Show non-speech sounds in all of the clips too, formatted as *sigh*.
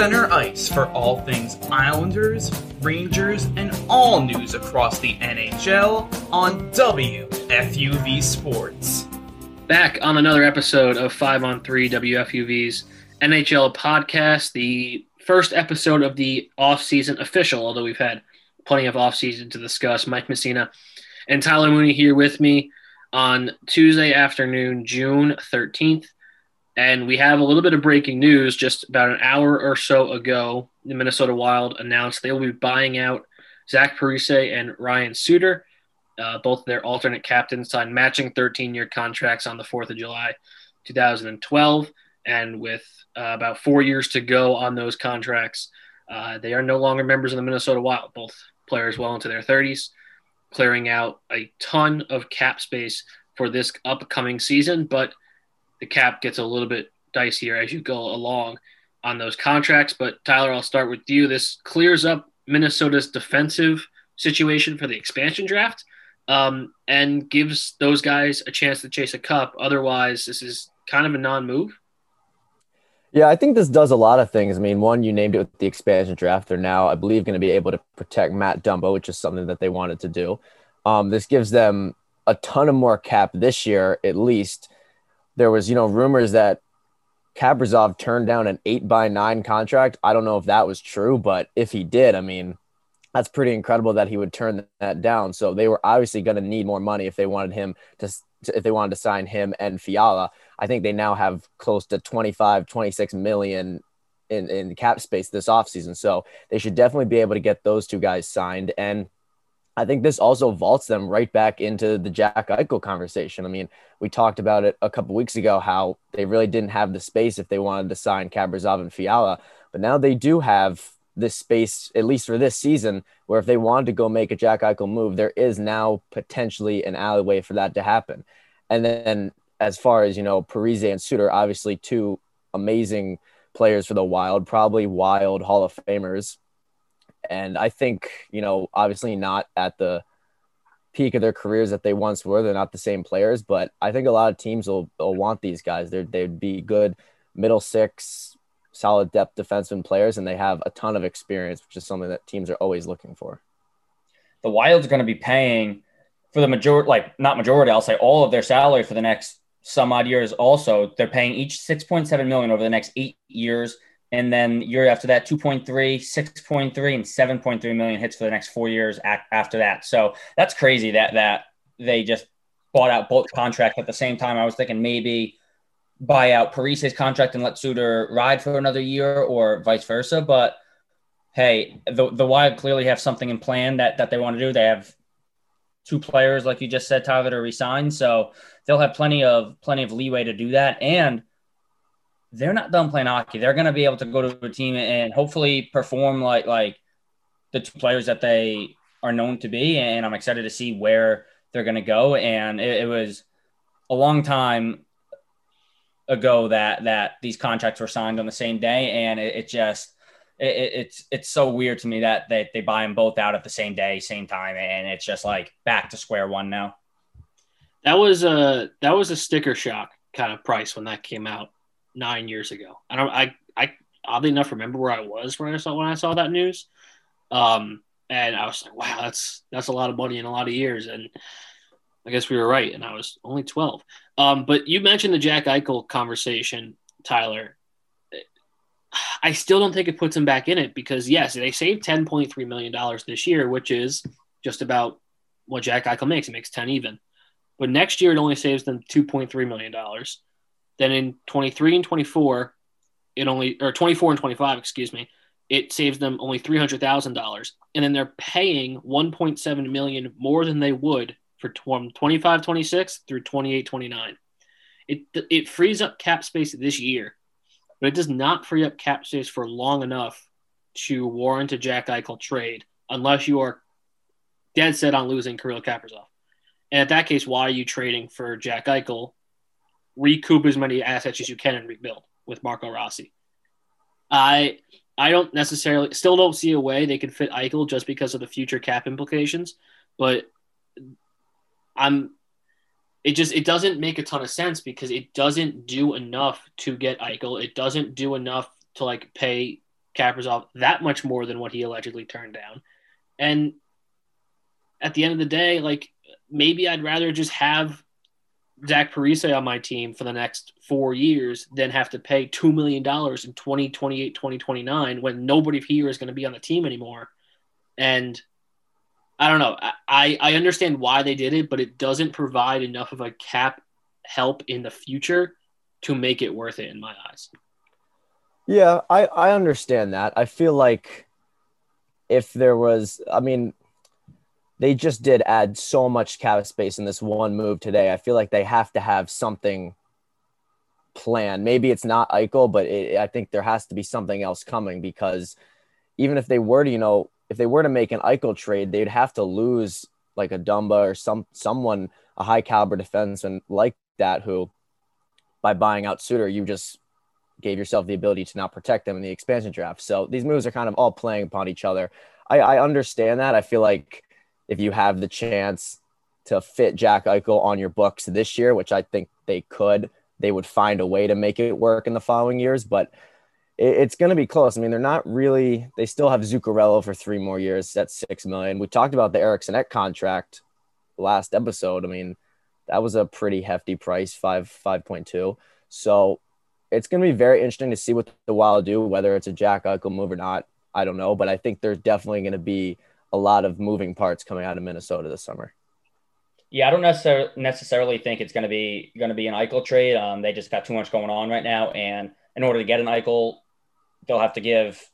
Center ice for all things Islanders, Rangers, and all news across the NHL on WFUV Sports. Back on another episode of 5 on 3 WFUV's NHL podcast, the first episode of the off-season official, although we've had plenty of off-season to discuss. Mike Messina and Tyler Mooney here with me on Tuesday afternoon, June 13th. And we have a little bit of breaking news just about an hour or so ago. The Minnesota Wild announced they will be buying out Zach Parise and Ryan Suter. Uh, both their alternate captains signed matching 13 year contracts on the 4th of July, 2012. And with uh, about four years to go on those contracts, uh, they are no longer members of the Minnesota Wild, both players well into their 30s, clearing out a ton of cap space for this upcoming season. But the cap gets a little bit dicier as you go along on those contracts. But Tyler, I'll start with you. This clears up Minnesota's defensive situation for the expansion draft um, and gives those guys a chance to chase a cup. Otherwise, this is kind of a non move. Yeah, I think this does a lot of things. I mean, one, you named it with the expansion draft. They're now, I believe, going to be able to protect Matt Dumba, which is something that they wanted to do. Um, this gives them a ton of more cap this year, at least, there was, you know, rumors that Kaprizov turned down an eight by nine contract. I don't know if that was true, but if he did, I mean, that's pretty incredible that he would turn that down. So they were obviously going to need more money if they wanted him to, if they wanted to sign him and Fiala. I think they now have close to 25, 26 million in, in cap space this offseason. So they should definitely be able to get those two guys signed. And I think this also vaults them right back into the Jack Eichel conversation. I mean, we talked about it a couple weeks ago how they really didn't have the space if they wanted to sign Kaprizov and Fiala, but now they do have this space at least for this season where if they wanted to go make a Jack Eichel move, there is now potentially an alleyway for that to happen. And then as far as you know, Parise and Suter, obviously two amazing players for the Wild, probably Wild Hall of Famers and I think, you know, obviously not at the peak of their careers that they once were. They're not the same players, but I think a lot of teams will, will want these guys. They're, they'd be good middle six, solid depth defenseman players, and they have a ton of experience, which is something that teams are always looking for. The Wild's going to be paying for the majority, like not majority, I'll say all of their salary for the next some odd years. Also, they're paying each 6.7 million over the next eight years and then year after that 2.3 6.3 and 7.3 million hits for the next four years after that. So that's crazy that that they just bought out both contracts at the same time. I was thinking maybe buy out Parise's contract and let Suter ride for another year or vice versa. But hey the, the wild clearly have something in plan that that they want to do. They have two players like you just said tyler to resign so they'll have plenty of plenty of leeway to do that. And they're not done playing hockey. They're going to be able to go to a team and hopefully perform like like the two players that they are known to be. And I'm excited to see where they're going to go. And it, it, was a long time ago that that these contracts were signed on the same day, and it, it just it, it's it's so weird to me that they, they buy them both out at the same day, same time, and it's just like back to square one now. That was a that was a sticker shock kind of price when that came out nine years ago. I don't. I I oddly enough remember where I was when I saw when I saw that news. Um, and I was like, wow, that's that's a lot of money in a lot of years. And I guess we were right. And I was only twelve. Um, but you mentioned the Jack Eichel conversation, Tyler. I still don't think it puts him back in it because yes, they saved ten point three million dollars this year, which is just about what Jack Eichel makes. It makes ten even. But next year it only saves them two point three million dollars. Then in 23 and 24, it only or 24 and 25, excuse me, it saves them only three hundred thousand dollars, and then they're paying 1.7 million more than they would for 25, 26 through 28, 29. It it frees up cap space this year, but it does not free up cap space for long enough to warrant a Jack Eichel trade unless you are dead set on losing Kirill Kaprizov. And at that case, why are you trading for Jack Eichel recoup as many assets as you can and rebuild with Marco Rossi. I I don't necessarily still don't see a way they could fit Eichel just because of the future cap implications, but I'm it just it doesn't make a ton of sense because it doesn't do enough to get Eichel. It doesn't do enough to like pay Kaprizov that much more than what he allegedly turned down. And at the end of the day, like maybe I'd rather just have Zach Parise on my team for the next four years than have to pay $2 million in 2028, 2029 when nobody here is going to be on the team anymore. And I don't know. I, I understand why they did it, but it doesn't provide enough of a cap help in the future to make it worth it in my eyes. Yeah, I, I understand that. I feel like if there was, I mean, they just did add so much cap space in this one move today. I feel like they have to have something planned. Maybe it's not Eichel, but it, I think there has to be something else coming because even if they were to, you know, if they were to make an Eichel trade, they'd have to lose like a Dumba or some someone a high caliber defenseman like that who, by buying out Suter, you just gave yourself the ability to not protect them in the expansion draft. So these moves are kind of all playing upon each other. I, I understand that. I feel like if you have the chance to fit Jack Eichel on your books this year, which I think they could, they would find a way to make it work in the following years. But it's going to be close. I mean, they're not really. They still have Zuccarello for three more years. That's six million. We talked about the Eriksson Ek contract last episode. I mean, that was a pretty hefty price, five five point two. So it's going to be very interesting to see what the Wild do, whether it's a Jack Eichel move or not. I don't know, but I think there's definitely going to be a lot of moving parts coming out of Minnesota this summer. Yeah, I don't necessarily think it's going to be going to be an Eichel trade. Um, they just got too much going on right now, and in order to get an Eichel, they'll have to give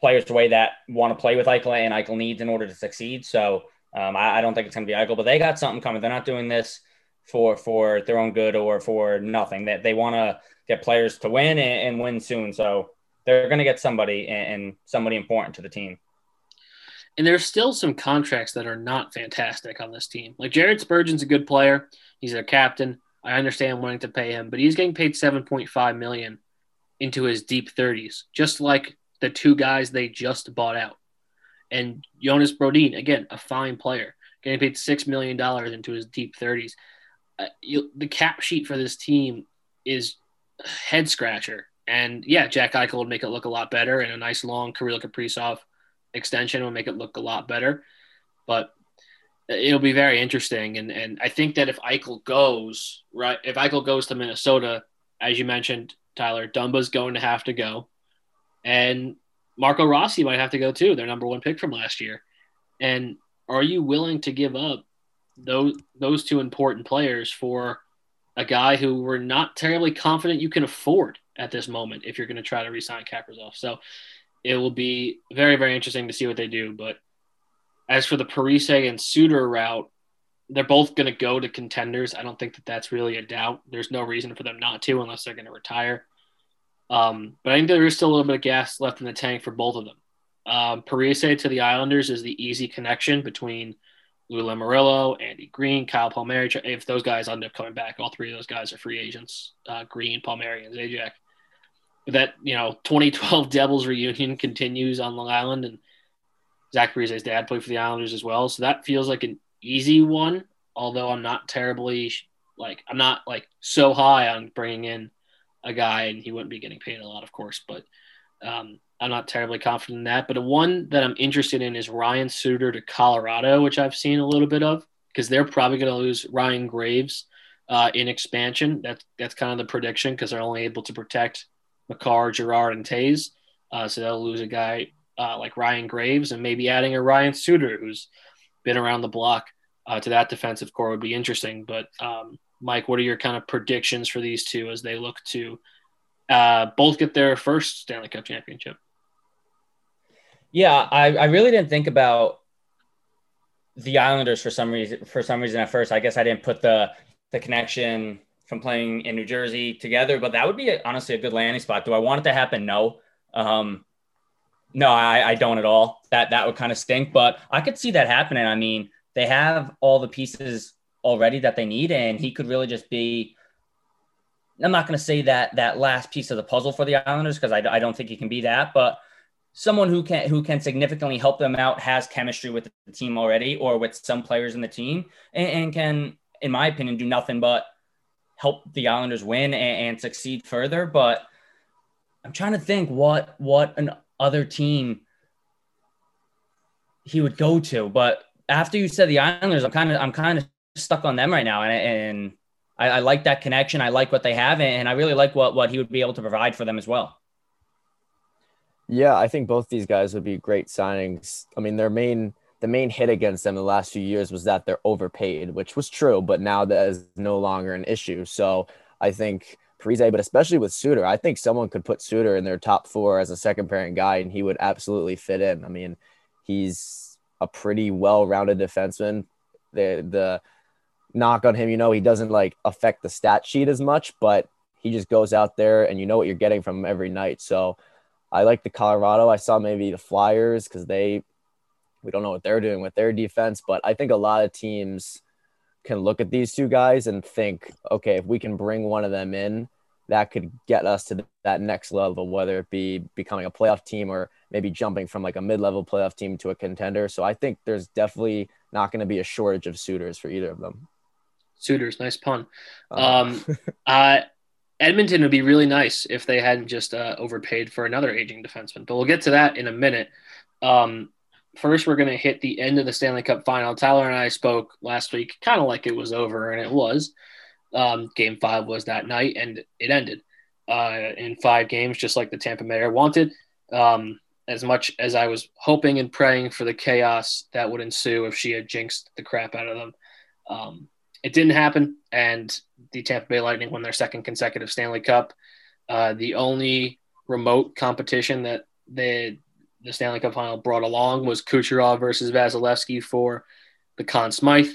players away that want to play with Eichel and Eichel needs in order to succeed. So um, I, I, don't think it's going to be Eichel, but they got something coming. They're not doing this for for their own good or for nothing. That they, they want to get players to win and, and, win soon. So they're going to get somebody and, and somebody important to the team. And there's still some contracts that are not fantastic on this team. Like Jared Spurgeon's a good player. He's their captain. I understand wanting to pay him, but he's getting paid 7.5 million into his deep 30s, just like the two guys they just bought out. And Jonas Brodin, again, a fine player, getting paid $6 million into his deep 30s. Uh, you, the cap sheet for this team is head scratcher. And yeah, Jack Eichel would make it look a lot better, and a nice long Kirill Kaprizov extension will make it look a lot better. But it'll be very interesting. And and I think that if Eichel goes right, if Eichel goes to Minnesota, as you mentioned, Tyler. Dumba's going to have to go. And Marco Rossi might have to go too, their number one pick from last year. And are you willing to give up those those two important players for a guy who we're not terribly confident you can afford at this moment if you're going to try to resign Kaprizov? So it will be very, very interesting to see what they do. But as for the Parise and Suter route, they're both going to go to contenders. I don't think that that's really a doubt. There's no reason for them not to unless they're going to retire. Um, but I think there is still a little bit of gas left in the tank for both of them. Um, Parise to the Islanders is the easy connection between Lou Lamoriello, Andy Greene, Kyle Palmieri. If those guys end up coming back, all three of those guys are free agents: uh, Greene, Palmieri, and Zajac. That you know, 2012 Devils reunion continues on Long Island, and Zach dad played for the Islanders as well. So that feels like an easy one, although I'm not terribly like I'm not like so high on bringing in a guy and he wouldn't be getting paid a lot, of course, but um, I'm not terribly confident in that. But the one that I'm interested in is Ryan Suter to Colorado, which I've seen a little bit of because they're probably going to lose Ryan Graves uh, in expansion. That's that's kind of the prediction because they're only able to protect Makar, Girard, and Toews. Uh, so they'll lose a guy uh, like Ryan Graves and maybe adding a Ryan Suter who's been around the block uh, to that defensive core would be interesting. But um, Mike, what are your kind of predictions for these two as they look to uh, both get their first Stanley Cup championship? Yeah, I, I really didn't think about the Islanders for some reason. For some reason, at first, I guess I didn't put the the connection from playing in New Jersey together. But that would be a, honestly a good landing spot. Do I want it to happen? No. Um, no, I, I don't at all. That that would kind of stink, but I could see that happening. I mean, they have all the pieces already that they need, and he could really just be. I'm not going to say that that last piece of the puzzle for the Islanders because I, I don't think he can be that, but someone who can who can significantly help them out has chemistry with the team already or with some players in the team and, and can in my opinion, do nothing but help the Islanders win and, and succeed further. But I'm trying to think what what an other team he would go to. But after you said the Islanders, I'm kind of I'm kind of stuck on them right now, and, and I, I, like that connection. I like what they have, and I really like what what he would be able to provide for them as well. Yeah, I think both these guys would be great signings. I mean, their main the main hit against them in the last few years was that they're overpaid, which was true, but now that is no longer an issue. So I think Parise, but especially with Suter, I think someone could put Suter in their top four as a second pairing guy, and he would absolutely fit in. I mean, he's a pretty well-rounded defenseman. The the knock on him, you know, he doesn't like affect the stat sheet as much, but he just goes out there and you know what you're getting from him every night. So I like the Colorado. I saw maybe the Flyers because they we don't know what they're doing with their defense, but I think a lot of teams can look at these two guys and think, okay, if we can bring one of them in, that could get us to that next level, whether it be becoming a playoff team or maybe jumping from like a mid-level playoff team to a contender. So I think there's definitely not going to be a shortage of suitors for either of them. Suitors, nice pun. Uh, um, *laughs* uh, Edmonton would be really nice if they hadn't just uh, overpaid for another aging defenseman, but we'll get to that in a minute. Um, first, we're going to hit the end of the Stanley Cup final. Tyler and I spoke last week, kind of like it was over, and it was. Um, game five was that night, and it ended uh, in five games, just like the Tampa Mayor wanted. Um, as much as I was hoping and praying for the chaos that would ensue if she had jinxed the crap out of them. Um, it didn't happen, and the Tampa Bay Lightning won their second consecutive Stanley Cup. Uh, the only remote competition that they the Stanley Cup final brought along was Kucherov versus Vasilevskiy for the Conn Smythe.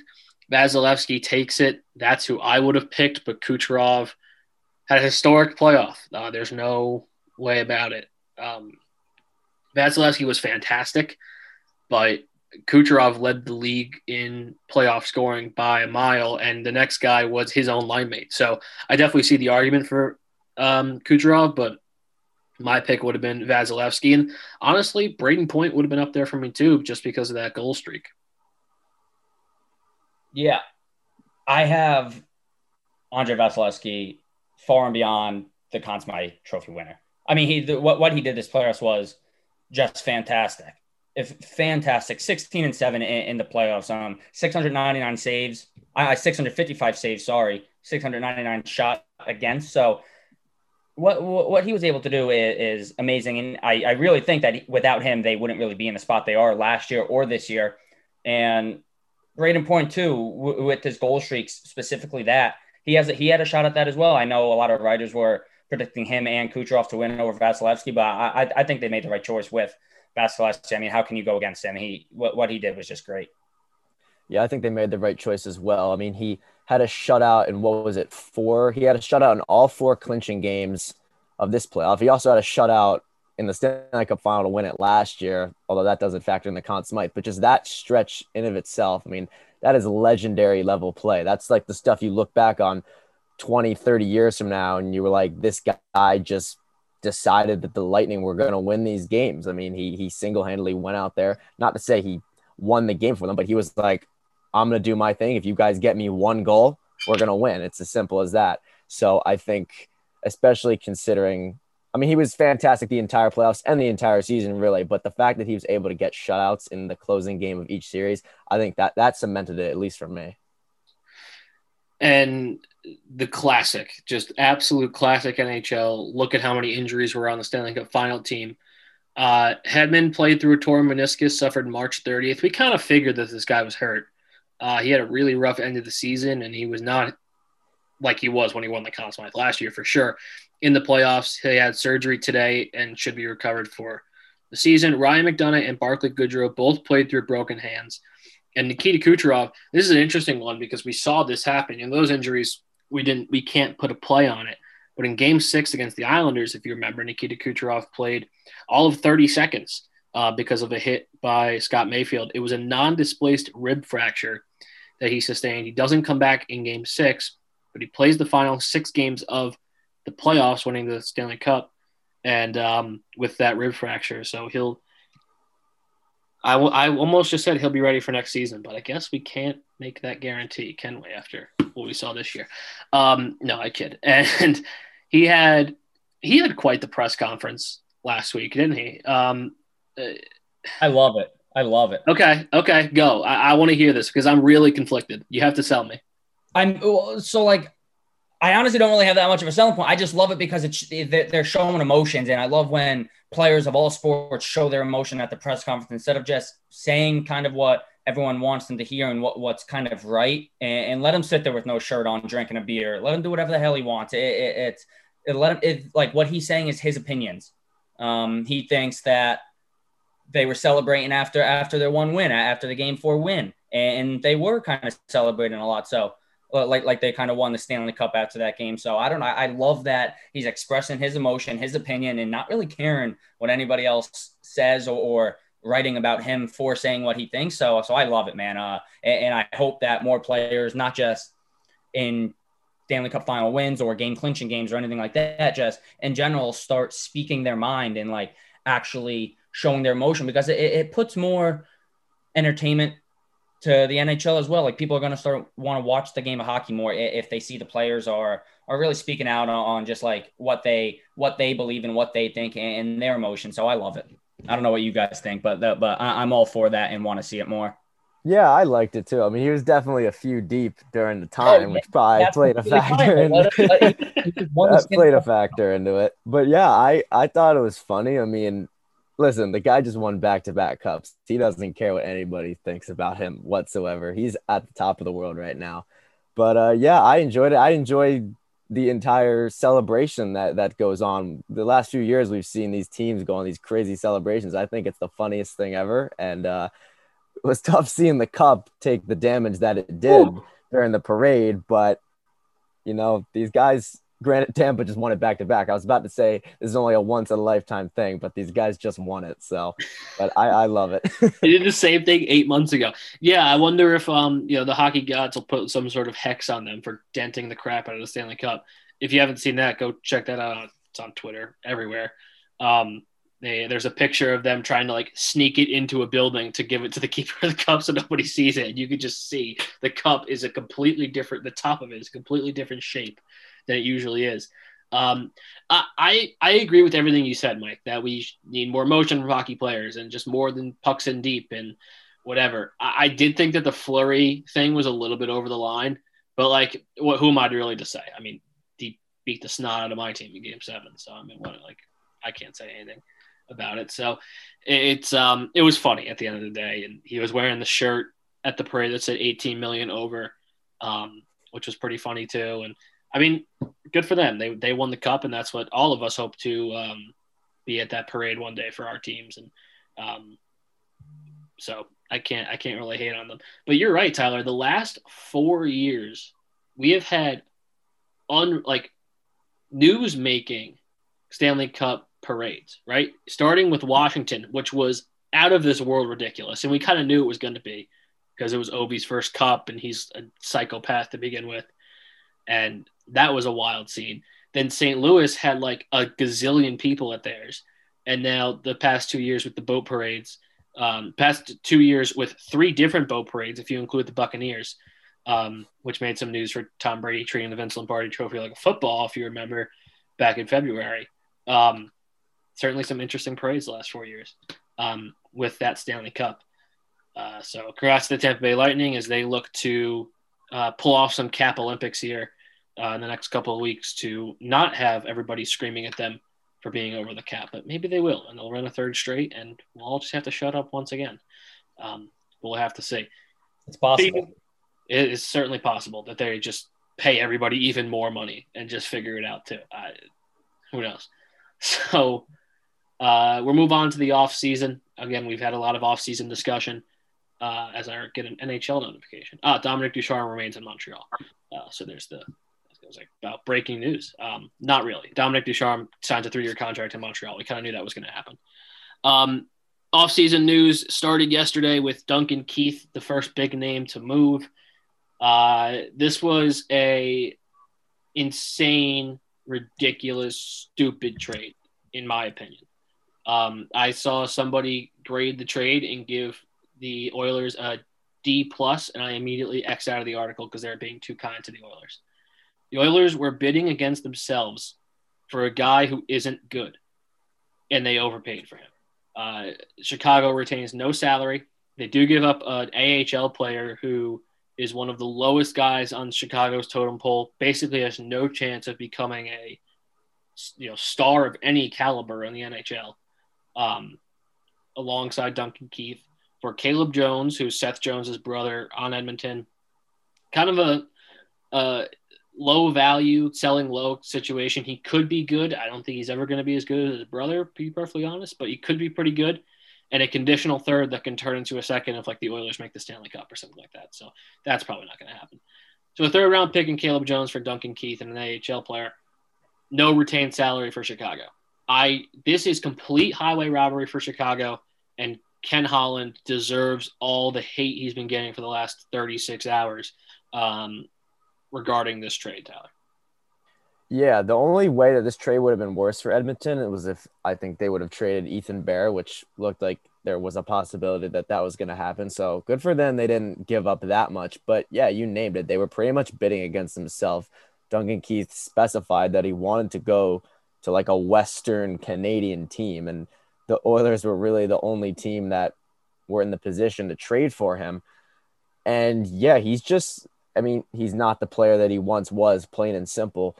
Vasilevskiy takes it. That's who I would have picked, but Kucherov had a historic playoff. Uh, there's no way about it. Um, Vasilevskiy was fantastic, but Kucherov led the league in playoff scoring by a mile, and the next guy was his own line mate. So I definitely see the argument for um, Kucherov, but my pick would have been Vasilevskiy. And honestly, Brayden Point would have been up there for me too, just because of that goal streak. Yeah. I have Andre Vasilevskiy far and beyond the Conn Smythe trophy winner. I mean, he the, what, what he did this playoffs was just fantastic. If fantastic, 16 and 7 in, in the playoffs. Um, 699 saves, uh, 655 saves, sorry, 699 shot against. So what what he was able to do is, is amazing, and I, I really think that without him, they wouldn't really be in the spot they are last year or this year. And Brayden Point too, w- with his goal streaks, specifically that he has a, he had a shot at that as well. I know a lot of writers were predicting him and Kucherov to win over Vasilevskiy, but I I think they made the right choice with Vasilevskiy. I mean, how can you go against him? He what what he did was just great. Yeah, I think they made the right choice as well. I mean, he had a shutout in what was it, four? He had a shutout in all four clinching games of this playoff. He also had a shutout in the Stanley Cup final to win it last year, although that doesn't factor in the Conn Smythe. But just that stretch in of itself, I mean, that is legendary level play. That's like the stuff you look back on 20, 30 years from now, and you were like, this guy just decided that the Lightning were going to win these games. I mean, he he single handedly went out there. Not to say he won the game for them, but he was like, I'm going to do my thing. If you guys get me one goal, we're going to win. It's as simple as that. So I think, especially considering, I mean, he was fantastic the entire playoffs and the entire season, really. But the fact that he was able to get shutouts in the closing game of each series, I think that that cemented it, at least for me. And the classic, just absolute classic NHL. Look at how many injuries were on the Stanley Cup final team. Uh, Hedman played through a torn meniscus, suffered March 30th. We kind of figured that this guy was hurt. Uh, he had a really rough end of the season, and he was not like he was when he won the Conn Smythe last year for sure. In the playoffs, he had surgery today and should be recovered for the season. Ryan McDonagh and Barclay Goodrow both played through broken hands. And Nikita Kucherov, this is an interesting one because we saw this happen. In those injuries, we didn't, we can't put a play on it. But in Game Six against the Islanders, if you remember, Nikita Kucherov played all of 30 seconds uh, because of a hit by Scott Mayfield. It was a non-displaced rib fracture that he sustained. He doesn't come back in game six, but he plays the final six games of the playoffs, winning the Stanley Cup, and um, with that rib fracture. So he'll I, w- I almost just said he'll be ready for next season, but I guess we can't make that guarantee, can we? After what we saw this year, um, no, I kid. *laughs* And he had he had quite the press conference last week, didn't he? Um, uh, I love it. I love it. okay, okay, go. I, I want to hear this because I'm really conflicted. You have to sell me. I'm so like I honestly don't really have that much of a selling point. I just love it because it's they're showing emotions, and I love when players of all sports show their emotion at the press conference instead of just saying kind of what everyone wants them to hear and what, what's kind of right, and, and let him sit there with no shirt on, drinking a beer. Let him do whatever the hell he wants. It, it, it's it let him it, like what he's saying is his opinions. Um, he thinks that they were celebrating after after their one win, after the game four win, and they were kind of celebrating a lot. So like like they kind of won the Stanley Cup after that game. So I don't know. I love that he's expressing his emotion, his opinion, and not really caring what anybody else says or, or writing about him for saying what he thinks. So so I love it, man. Uh, and, and, I hope that more players, not just in Stanley Cup final wins or game clinching games or anything like that, just in general, start speaking their mind and like actually showing their emotion because it, it puts more entertainment to the NHL as well. Like people are going to start want to watch the game of hockey more if they see the players are are really speaking out on, just like what they what they believe and what they think and their emotion. So I love it. I don't know what you guys think, but the, but I, am all for that and want to see it more. Yeah, I liked it too. I mean, he was definitely a few deep during the time, oh, which probably played a factor. In, *laughs* that played a factor into it. But yeah, I I thought it was funny. I mean, listen, the guy just won back to back cups. He doesn't care what anybody thinks about him whatsoever. He's at the top of the world right now. But uh, yeah, I enjoyed it. I enjoyed the entire celebration that that goes on. The last few years, we've seen these teams go on these crazy celebrations. I think it's the funniest thing ever, and uh, it was *laughs* tough seeing the cup take the damage that it did Ooh. during the parade. But you know, these guys Granted, *laughs* Tampa just won it back to back. I was about to say this is only a once in a lifetime thing, but these guys just won it. So, but I, I love it. *laughs* they did the same thing eight months ago. Yeah, I wonder if um you know the hockey gods will put some sort of hex on them for denting the crap out of the Stanley Cup. If you haven't seen that, go check that out. It's on Twitter everywhere. Um, they, there's a picture of them trying to like sneak it into a building to give it to the *laughs* keeper of the cup so nobody sees it. And you could just see the cup is a completely different. The top of it is a completely different shape than it usually is. Um, I I agree with everything you said, Mike. That we need more motion from hockey players and just more than pucks in deep and whatever. I, I did think that the flurry thing was a little bit over the line, but like, what who am I really to say? I mean, he beat the snot out of my team in Game Seven, so I mean, what like I can't say anything about it. So it's um it was funny at the end of the day, and he was wearing the shirt at the parade that said 18 million over, um, which was pretty funny too, and I mean, good for them. They they won the cup, and that's what all of us hope to um, be at that parade one day for our teams. And um, so I can't I can't really hate on them. But you're right, Tyler. The last four years, we have had un like news making Stanley Cup parades, right? Starting with Washington, which was out of this world ridiculous, and we kind of knew it was going to be because it was Ovi's first cup, and he's a psychopath to begin with. And that was a wild scene. Then St. Louis had like a gazillion people at theirs, and now the past two years with the boat parades, um, past two years with three different boat parades, if you include the Buccaneers, um, which made some news for Tom Brady treating the Vince Lombardi Trophy like a football, if you remember, back in February. Um, certainly some interesting parades the last four years um, with that Stanley Cup. Uh, so congrats to the Tampa Bay Lightning as they look to uh, pull off some cap Olympics here uh, in the next couple of weeks to not have everybody screaming at them for being over the cap, but maybe they will, and they'll run a third straight, and we'll all just have to shut up once again. Um, we'll have to see. It's possible. It is certainly possible that they just pay everybody even more money and just figure it out too. Uh, who knows? *laughs* So uh, we'll move on to the off season. Again, we've had a lot of off season discussion. Uh, as I get an NHL notification. Ah, Dominic Ducharme remains in Montreal. Uh, so there's the it was like about breaking news. Um, not really. Dominic Ducharme signs a three-year contract in Montreal. We kind of knew that was going to happen. Um, off-season news started yesterday with Duncan Keith, the first big name to move. Uh, this was a insane, ridiculous, stupid trade, in my opinion. Um, I saw somebody grade the trade and give the Oilers a D plus, and I immediately X out of the article because they're being too kind to the Oilers. The Oilers were bidding against themselves for a guy who isn't good, and they overpaid for him. Uh, Chicago retains no salary. They do give up an AHL player who is one of the lowest guys on Chicago's totem pole. Basically, has no chance of becoming a you know star of any caliber in the NHL. Um, alongside Duncan Keith for Caleb Jones, who's Seth Jones's brother on Edmonton. Kind of a, a low value, selling low situation. He could be good. I don't think he's ever going to be as good as his brother, to be perfectly honest, but he could be pretty good. And a conditional third that can turn into a second if like the Oilers make the Stanley Cup or something like that. So that's probably not going to happen. So a third round pick in Caleb Jones for Duncan Keith and an AHL player. No retained salary for Chicago. I this is complete highway robbery for Chicago, and Ken Holland deserves all the hate he's been getting for the last 36 hours um, regarding this trade, Tyler. Yeah, the only way that this trade would have been worse for Edmonton it was if I think they would have traded Ethan Bear, which looked like there was a possibility that that was going to happen. So good for them. They didn't give up that much. But yeah, you named it. They were pretty much bidding against themselves. Duncan Keith specified that he wanted to go to like a Western Canadian team. And the Oilers were really the only team that were in the position to trade for him. And yeah, he's just, I mean, he's not the player that he once was, plain and simple.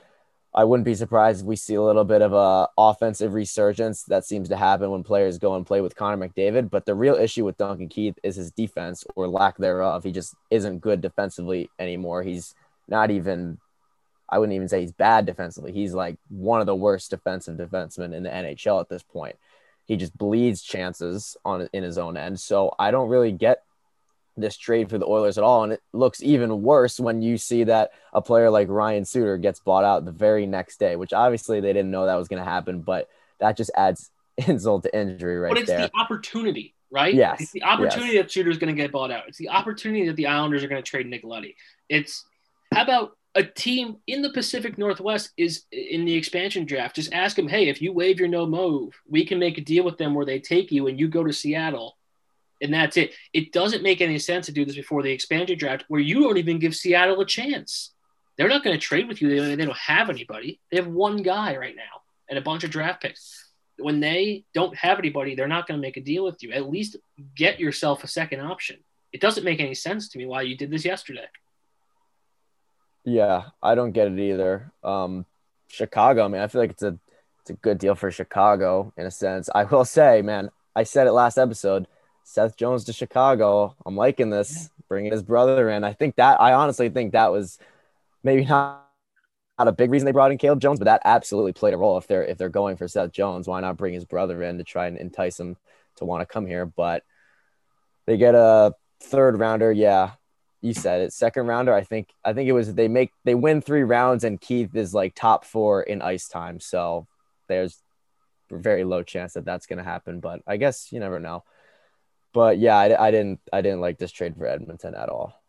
I wouldn't be surprised if we see a little bit of a offensive resurgence that seems to happen when players go and play with Connor McDavid. But the real issue with Duncan Keith is his defense or lack thereof. He just isn't good defensively anymore. He's not even, I wouldn't even say he's bad defensively. He's like one of the worst defensive defensemen in the NHL at this point. He just bleeds chances on in his own end. So I don't really get this trade for the Oilers at all. And it looks even worse when you see that a player like Ryan Suter gets bought out the very next day, which obviously they didn't know that was going to happen, but that just adds *laughs* insult to injury right there. But it's there. the opportunity, right? Yes, It's the opportunity yes. that Suter's going to get bought out. It's the opportunity that the Islanders are going to trade Nick Leddy. It's how about a team in the Pacific Northwest is in the expansion draft. Just ask them, hey, if you waive your no move, we can make a deal with them where they take you and you go to Seattle and that's it. It doesn't make any sense to do this before the expansion draft, where you don't even give Seattle a chance. They're not going to trade with you. They, they don't have anybody. They have one guy right now and a bunch of draft picks. When they don't have anybody, they're not going to make a deal with you. At least get yourself a second option. It doesn't make any sense to me why you did this yesterday. Yeah, I don't get it either. Um, Chicago, I mean, I feel like it's a it's a good deal for Chicago in a sense. I will say, man, I said it last episode. Seth Jones to Chicago. I'm liking this. Bringing his brother in. I think that I honestly think that was maybe not not a big reason they brought in Caleb Jones, but that absolutely played a role. If they're if they're going for Seth Jones, why not bring his brother in to try and entice him to want to come here? But they get a third rounder. Yeah, you said it. Second rounder. I think I think it was they make they win three rounds and Keith is like top four in ice time. So there's very low chance that that's going to happen. But I guess you never know. But yeah, I, I didn't I didn't like this trade for Edmonton at all.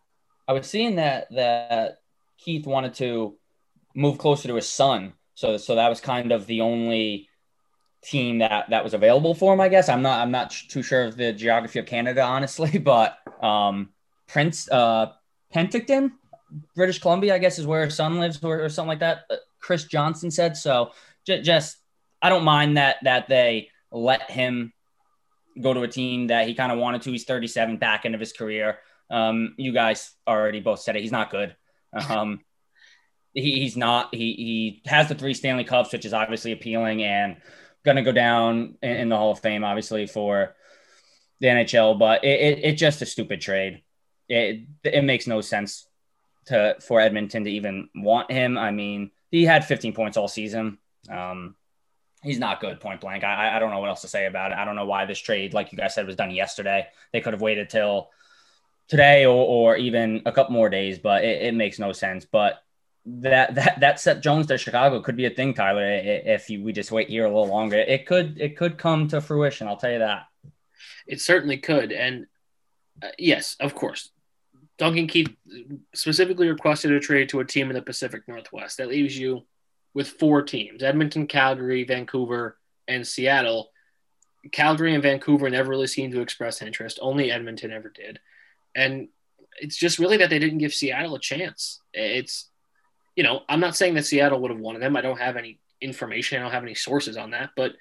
I was seeing that that Keith wanted to move closer to his son, so so that was kind of the only team that that was available for him. I guess I'm not I'm not too sure of the geography of Canada, *laughs* honestly, but um, Prince uh, Penticton, British Columbia, I guess is where his son lives, or, or something like that. Uh, Chris Johnston said so. J- just I don't mind that that they let him go to a team that he kind of wanted to. He's 37, back end of his career. Um, you guys already both said it. He's not good. Um, he, he's not. He he has the three Stanley Cups, which is obviously appealing and going to go down in, in, the Hall of Fame, obviously for the NHL. But it, it, it's just a stupid trade. It it makes no sense to for Edmonton to even want him. I mean, he had 15 points all season. Um, he's not good point blank. I, I don't know what else to say about it. I don't know why this trade, like you guys said, was done yesterday. They could have waited till today or, or even a couple more days, but it, it makes no sense. But that that that Seth Jones to Chicago could be a thing, Tyler. If you, we just wait here a little longer, it could it could come to fruition. I'll tell you that. It certainly could, and uh, yes, of course. Duncan Keith specifically requested a trade to a team in the Pacific Northwest. That leaves you with four teams Edmonton, Calgary, Vancouver, and Seattle. Calgary and Vancouver never really seemed to express interest. Only Edmonton ever did. And it's just really that they didn't give Seattle a chance. It's, you know, I'm not saying that Seattle would have wanted them. I don't have any information. I don't have any sources on that, but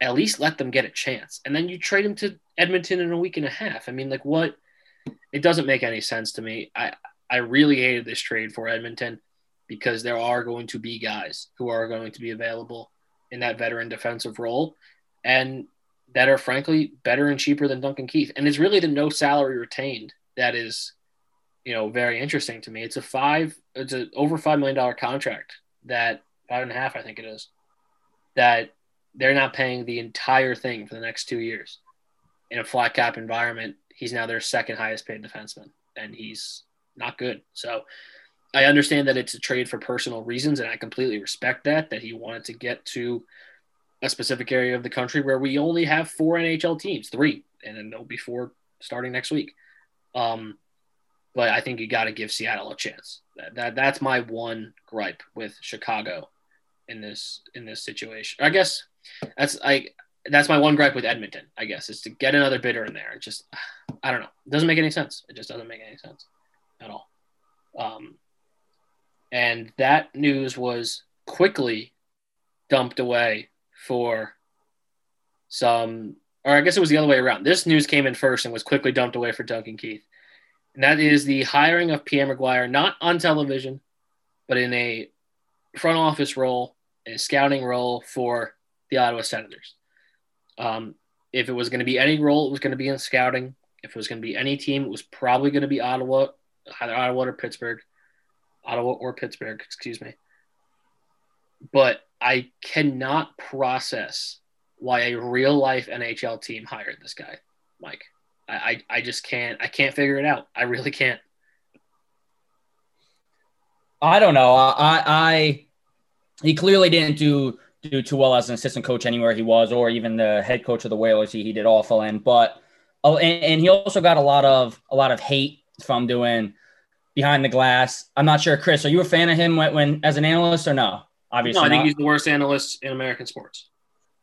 at least let them get a chance. And then you trade them to Edmonton in a week and a half. I mean, like what? It doesn't make any sense to me. I, I really hated this trade for Edmonton because there are going to be guys who are going to be available in that veteran defensive role and that are frankly better and cheaper than Duncan Keith. And it's really the no salary retained that is, you know, very interesting to me. It's a five, it's an over five million dollar contract that five and a half, I think it is, that they're not paying the entire thing for the next two years. In a flat cap environment, he's now their second highest paid defenseman, and he's not good. So I understand that it's a trade for personal reasons, and I completely respect that, that he wanted to get to a specific area of the country where we only have four NHL teams, three, and then there'll be four starting next week. Um, but I think you got to give Seattle a chance. That, that that's my one gripe with Chicago in this in this situation. I guess that's I that's my one gripe with Edmonton. I guess is to get another bidder in there. It just I don't know. It doesn't make any sense. It just doesn't make any sense at all. Um, and that news was quickly dumped away for some, or I guess it was the other way around. This news came in first and was quickly dumped away for Duncan Keith. And that is the hiring of Pierre McGuire, not on television, but in a front office role, a scouting role for the Ottawa Senators. Um, if it was going to be any role, it was going to be in scouting. If it was going to be any team, it was probably going to be Ottawa, either Ottawa or Pittsburgh. Ottawa or Pittsburgh, excuse me. But I cannot process why a real life NHL team hired this guy, Mike. I, I, I just can't I can't figure it out. I really can't. I don't know. I I he clearly didn't do do too well as an assistant coach anywhere he was, or even the head coach of the Whalers. He, he did awful in, but oh, and, and he also got a lot of a lot of hate from doing behind the glass. I'm not sure, Chris. Are you a fan of him when, when as an analyst or no? Obviously, no. I think not. he's the worst analyst in American sports.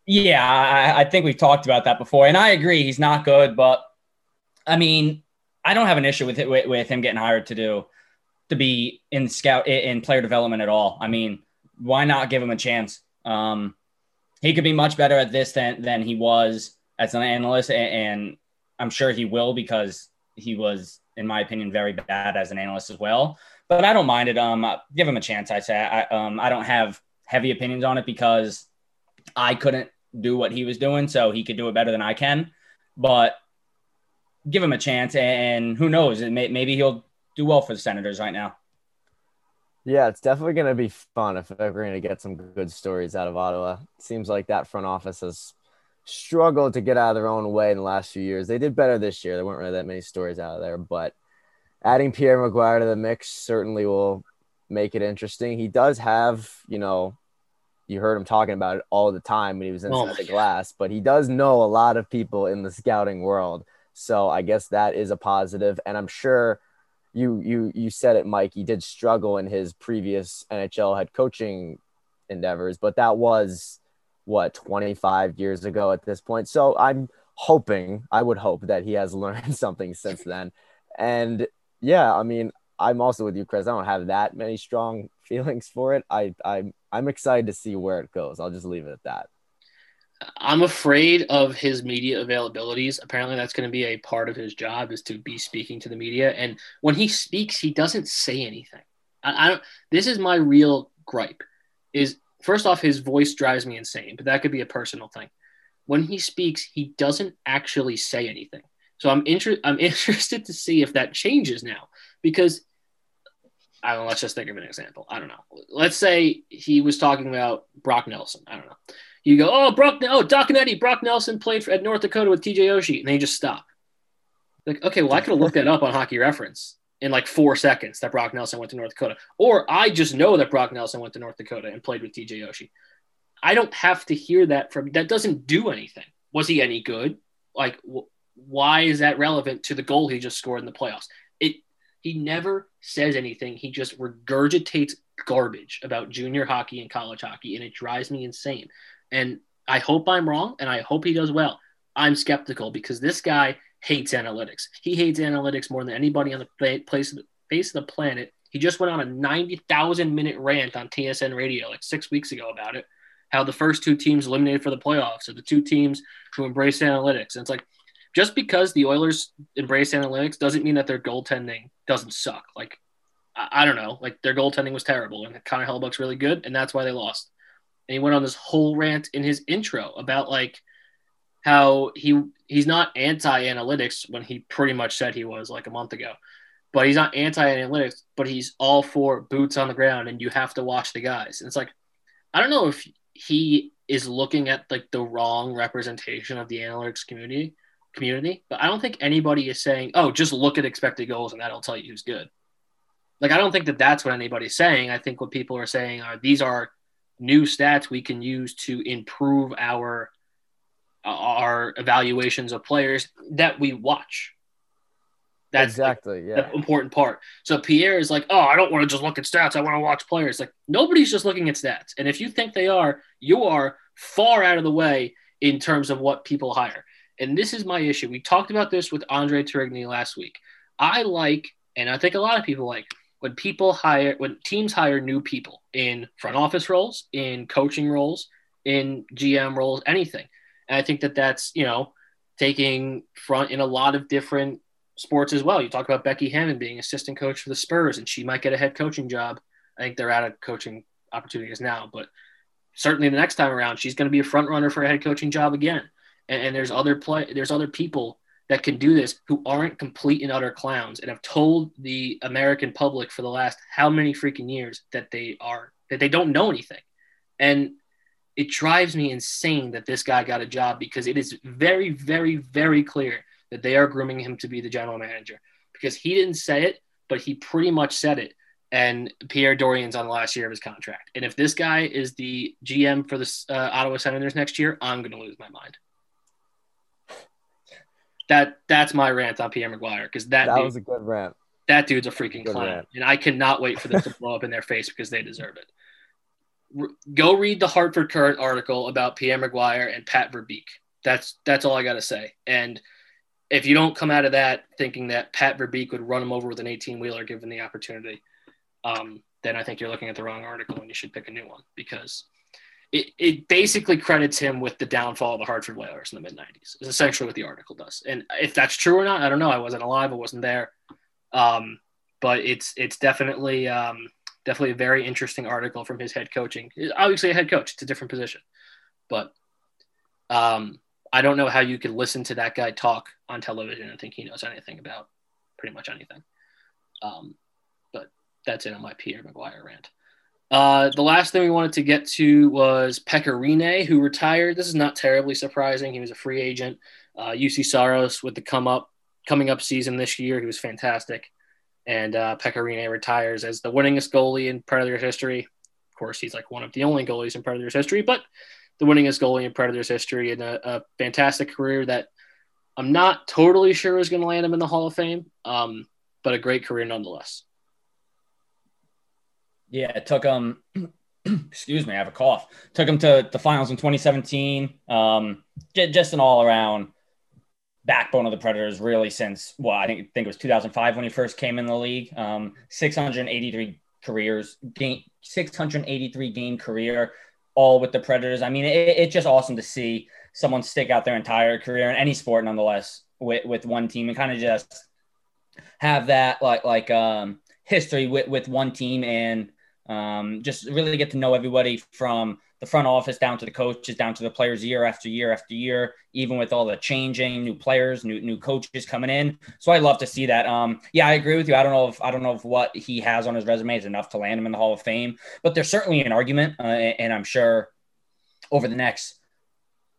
Yeah, I, I think we've talked about that before, and I agree he's not good. But I mean, I don't have an issue with it with, with him getting hired to do to be in scout in player development at all. I mean, why not give him a chance? Um, he could be much better at this than than he was as an analyst, and, and I'm sure he will because he was in my opinion, very bad as an analyst as well. But I don't mind it. Um, give him a chance. I say I um I don't have heavy opinions on it because I couldn't do what he was doing, so he could do it better than I can. But give him a chance, and who knows? May, maybe he'll do well for the Senators right now. Yeah, it's definitely going to be fun if we're going to get some good stories out of Ottawa. Seems like that front office has struggled to get out of their own way in the last few years. They did better this year. There weren't really that many stories out of there, but adding Pierre McGuire to the mix certainly will make it interesting. He does have, you know, you heard him talking about it all the time when he was inside oh the glass, but he does know a lot of people in the scouting world. So I guess that is a positive. positive, and I'm sure you you you said it, Mike. He did struggle in his previous NHL head coaching endeavors, but that was what 25 years ago at this point. So I'm hoping, I would hope that he has *laughs* learned something since then. And yeah, I mean, I'm also with you, Chris. I don't have that many strong *laughs* feelings for it. I I'm I'm excited to see where it goes. I'll just leave it at that. I'm afraid of his media availabilities. Apparently, that's going to be a part of his job is to be speaking to the media. And when he speaks, he doesn't say anything. I, I don't. This is my real gripe. Is first off, his voice drives me insane, but that could be a personal thing. When he speaks, he doesn't actually say anything. So I'm inter- *laughs* I'm interested to see if that changes now because I don't know, let's just think of an example. I don't know. Let's say he was talking about Brock Nelson. I don't know. You go, oh, Brock, oh, Doc and Eddie, Brock Nelson played for, at North Dakota with TJ Oshie, and they just stop. Like, okay, well, I could have looked that up on Hockey Reference in like four seconds that Brock Nelson went to North Dakota. Or I just know that Brock Nelson went to North Dakota and played with TJ Oshie. I don't have to hear that from that doesn't do anything. Was he any good? Like wh- why is that relevant to the goal he just scored in the playoffs? It he never says anything. He just regurgitates garbage about junior hockey and college hockey and it drives me insane. And I hope I'm wrong and I hope he does well. I'm skeptical because this guy hates analytics. He hates analytics more than anybody on the place face of the planet. He just went on a 90,000 minute rant on TSN radio like six weeks ago about it. How the first two teams eliminated for the playoffs are the two teams who embrace analytics. And it's like, just because the Oilers embrace analytics doesn't mean that their goaltending doesn't suck. Like, I, I don't know, like their goaltending was terrible and Connor Hellebuyck's really good, and that's why they lost. And he went on this whole rant in his intro about like how he he's not anti-analytics when he pretty much said he was like a month ago. But he's not anti-analytics, but he's all for boots on the ground and you have to watch the guys. And it's like I don't know if he is looking at like the wrong representation of the analytics community community, but I don't think anybody is saying, "Oh, just look at expected goals and that'll tell you who's good." Like I don't think that that's what anybody's saying. I think what people are saying are these are new stats we can use to improve our Uh, our evaluations of players that we watch. That's exactly like yeah. the important part. So Pierre is like, oh, I don't want to just look at stats. I want to watch players. Like nobody's just looking at stats. And if you think they are, you are far out of the way in terms of what people hire. And this is my issue. We talked about this with Andre Tourigny last week. I like, and I think a lot of people like, when people hire, when teams hire new people in front office roles, in coaching roles, in GM roles, anything. And I think that that's, you know, taking front in a lot of different sports as well. You talk about Becky Hammon being assistant coach for the Spurs, and she might get a head coaching job. I think they're out of coaching opportunities now, but certainly the next time around, she's going to be a front runner for a head coaching job again. And, and there's other play, there's other people that can do this who aren't complete and utter clowns and have told the American public for the last how many freaking years that they are that they don't know anything. And it drives me insane that this guy got a job because it is very, very, very clear that they are grooming him to be the general manager because he didn't say it, but he pretty much said it. And Pierre Dorion's on the last year of his contract. And if this guy is the GM for the uh, Ottawa Senators next year, I'm going to lose my mind. That that's my rant on Pierre McGuire because that that dude, was a good rant. That dude's a freaking clown, rant. and I cannot wait for this to blow up in their face because they deserve it go read the Hartford Courant article about Pierre McGuire and Pat Verbeek. That's that's all I got to say. And if you don't come out of that thinking that Pat Verbeek would run him over with an 18 wheeler given the opportunity, um, then I think you're looking at the wrong article and you should pick a new one because it, it basically credits him with the downfall of the Hartford Whalers in the mid 90s, is essentially what the article does. And if that's true or not, I don't know. I wasn't alive, I wasn't there. Um, but it's it's definitely um, definitely a very interesting article from his head coaching. Obviously, a head coach, it's a different position, but um, I don't know how you could listen to that guy talk on television and think he knows anything about pretty much anything. Um, but that's it on my Pierre McGuire rant. Uh, the last thing we wanted to get to was Pekka Rinne, who retired. This is not terribly surprising. He was a free agent. Uh, Juuse Saros with the come up coming up season this year. He was fantastic and uh, retires as the winningest goalie in Predators history. Of course, he's like one of the only goalies in Predators history, but the winningest goalie in Predators history and a, fantastic career that I'm not totally sure is going to land him in the Hall of Fame, um, but a great career nonetheless. Yeah, it took him. *clears throat* excuse me, I have a cough. Took him to the finals in 2017. Um, just an all around backbone of the Predators really since well, I think think it was 2005 when he first came in the league. Um, 683 careers, game 683 game career, all with the Predators. I mean, it, it's just awesome to see someone stick out their entire career in any sport, nonetheless, with with one team and kind of just have that like like um, history with with one team and um, just really get to know everybody from the front office down to the coaches, down to the players year after year after year, even with all the changing, new players, new new coaches coming in. So I love to see that. Um, yeah, I agree with you. I don't know if I don't know if what he has on his resume is enough to land him in the Hall of Fame, but there's certainly an argument, uh, and I'm sure over the next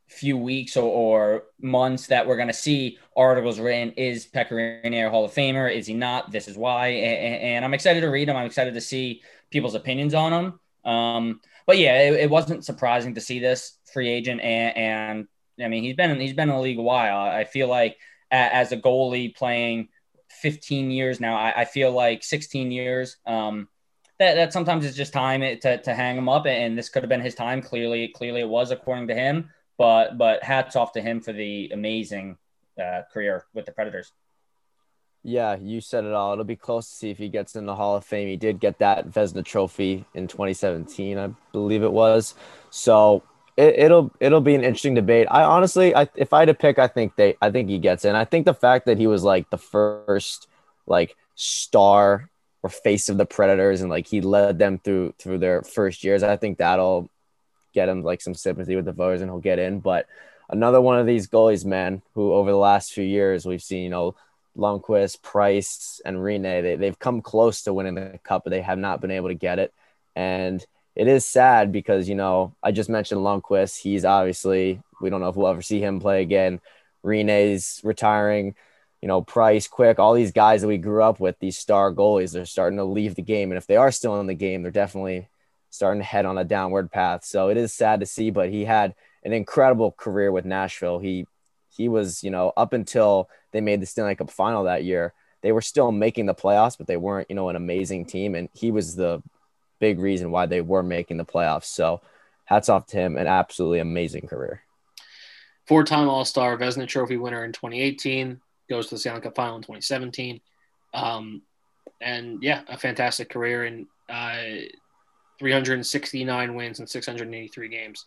few weeks or, or months that we're going to see articles written is Pekka Rinne a Hall of Famer? Is he not? This is why. And, and, I'm excited to read them. I'm excited to see people's opinions on them. Um, but yeah, it, it, wasn't surprising to see this free agent, and, and I mean he's been he's been in the league a while. I feel like as a goalie playing 15 years now, I, I feel like 16 years. Um, that, that sometimes it's just time to, to hang him up, and this could have been his time. Clearly, clearly it was according to him. but but hats off to him for the amazing uh, career with the Predators. Yeah, you said it all. It'll be close to see if he gets in the Hall of Fame. He did get that Vezina Trophy in 2017, I believe it was. So it, will it'll be an interesting debate. I honestly, I, if I had to pick, I think they, I think he gets in. I think the fact that he was like the first like star or face of the Predators and like he led them through through their first years, I think that'll get him like some sympathy with the voters and he'll get in. But another one of these goalies, man, who over the last few years we've seen, you know, Lundqvist, Price, and Rinne, they, they've come close to winning the cup, but they have not been able to get it. And it is sad because, you know, I just mentioned Lundqvist. He's obviously, we don't know if we'll ever see him play again. Rinne's retiring, you know, Price, Quick, all these guys that we grew up with, these star goalies, they're starting to leave the game. And if they are still in the game, they're definitely starting to head on a downward path. So it is sad to see, but he had an incredible career with Nashville. He he was, you know, up until they made the Stanley Cup final that year, they were still making the playoffs, but they weren't, you know, an amazing team. And he was the big reason why they were making the playoffs. So hats off to him, an absolutely amazing career. Four time All Star, Vezina Trophy winner in 2018, goes to the Stanley Cup final in 2017. Um, and yeah, a fantastic career in uh, 369 wins in 683 games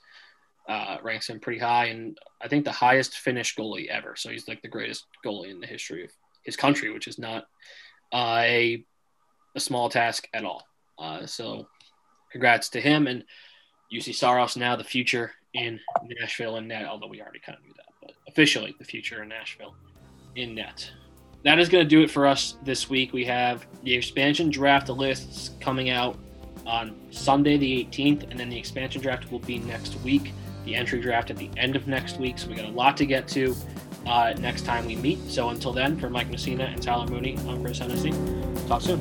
uh, ranks him pretty high, and I think the highest finished goalie ever. So he's like the greatest goalie in the history of his country, which is not uh, a a small task at all. Uh, so congrats to him and Juuse Saros now the future in Nashville and net. Although we already kind of knew that, but officially the future in Nashville in net. That is going to do it for us this week. We have the expansion draft lists coming out on Sunday the 18th, and then the expansion draft will be next week the entry draft at the end of next week. So we got a lot to get to uh, next time we meet. So until then, for Mike Messina and Tyler Mooney, I'm Chris Hennessy. Talk soon.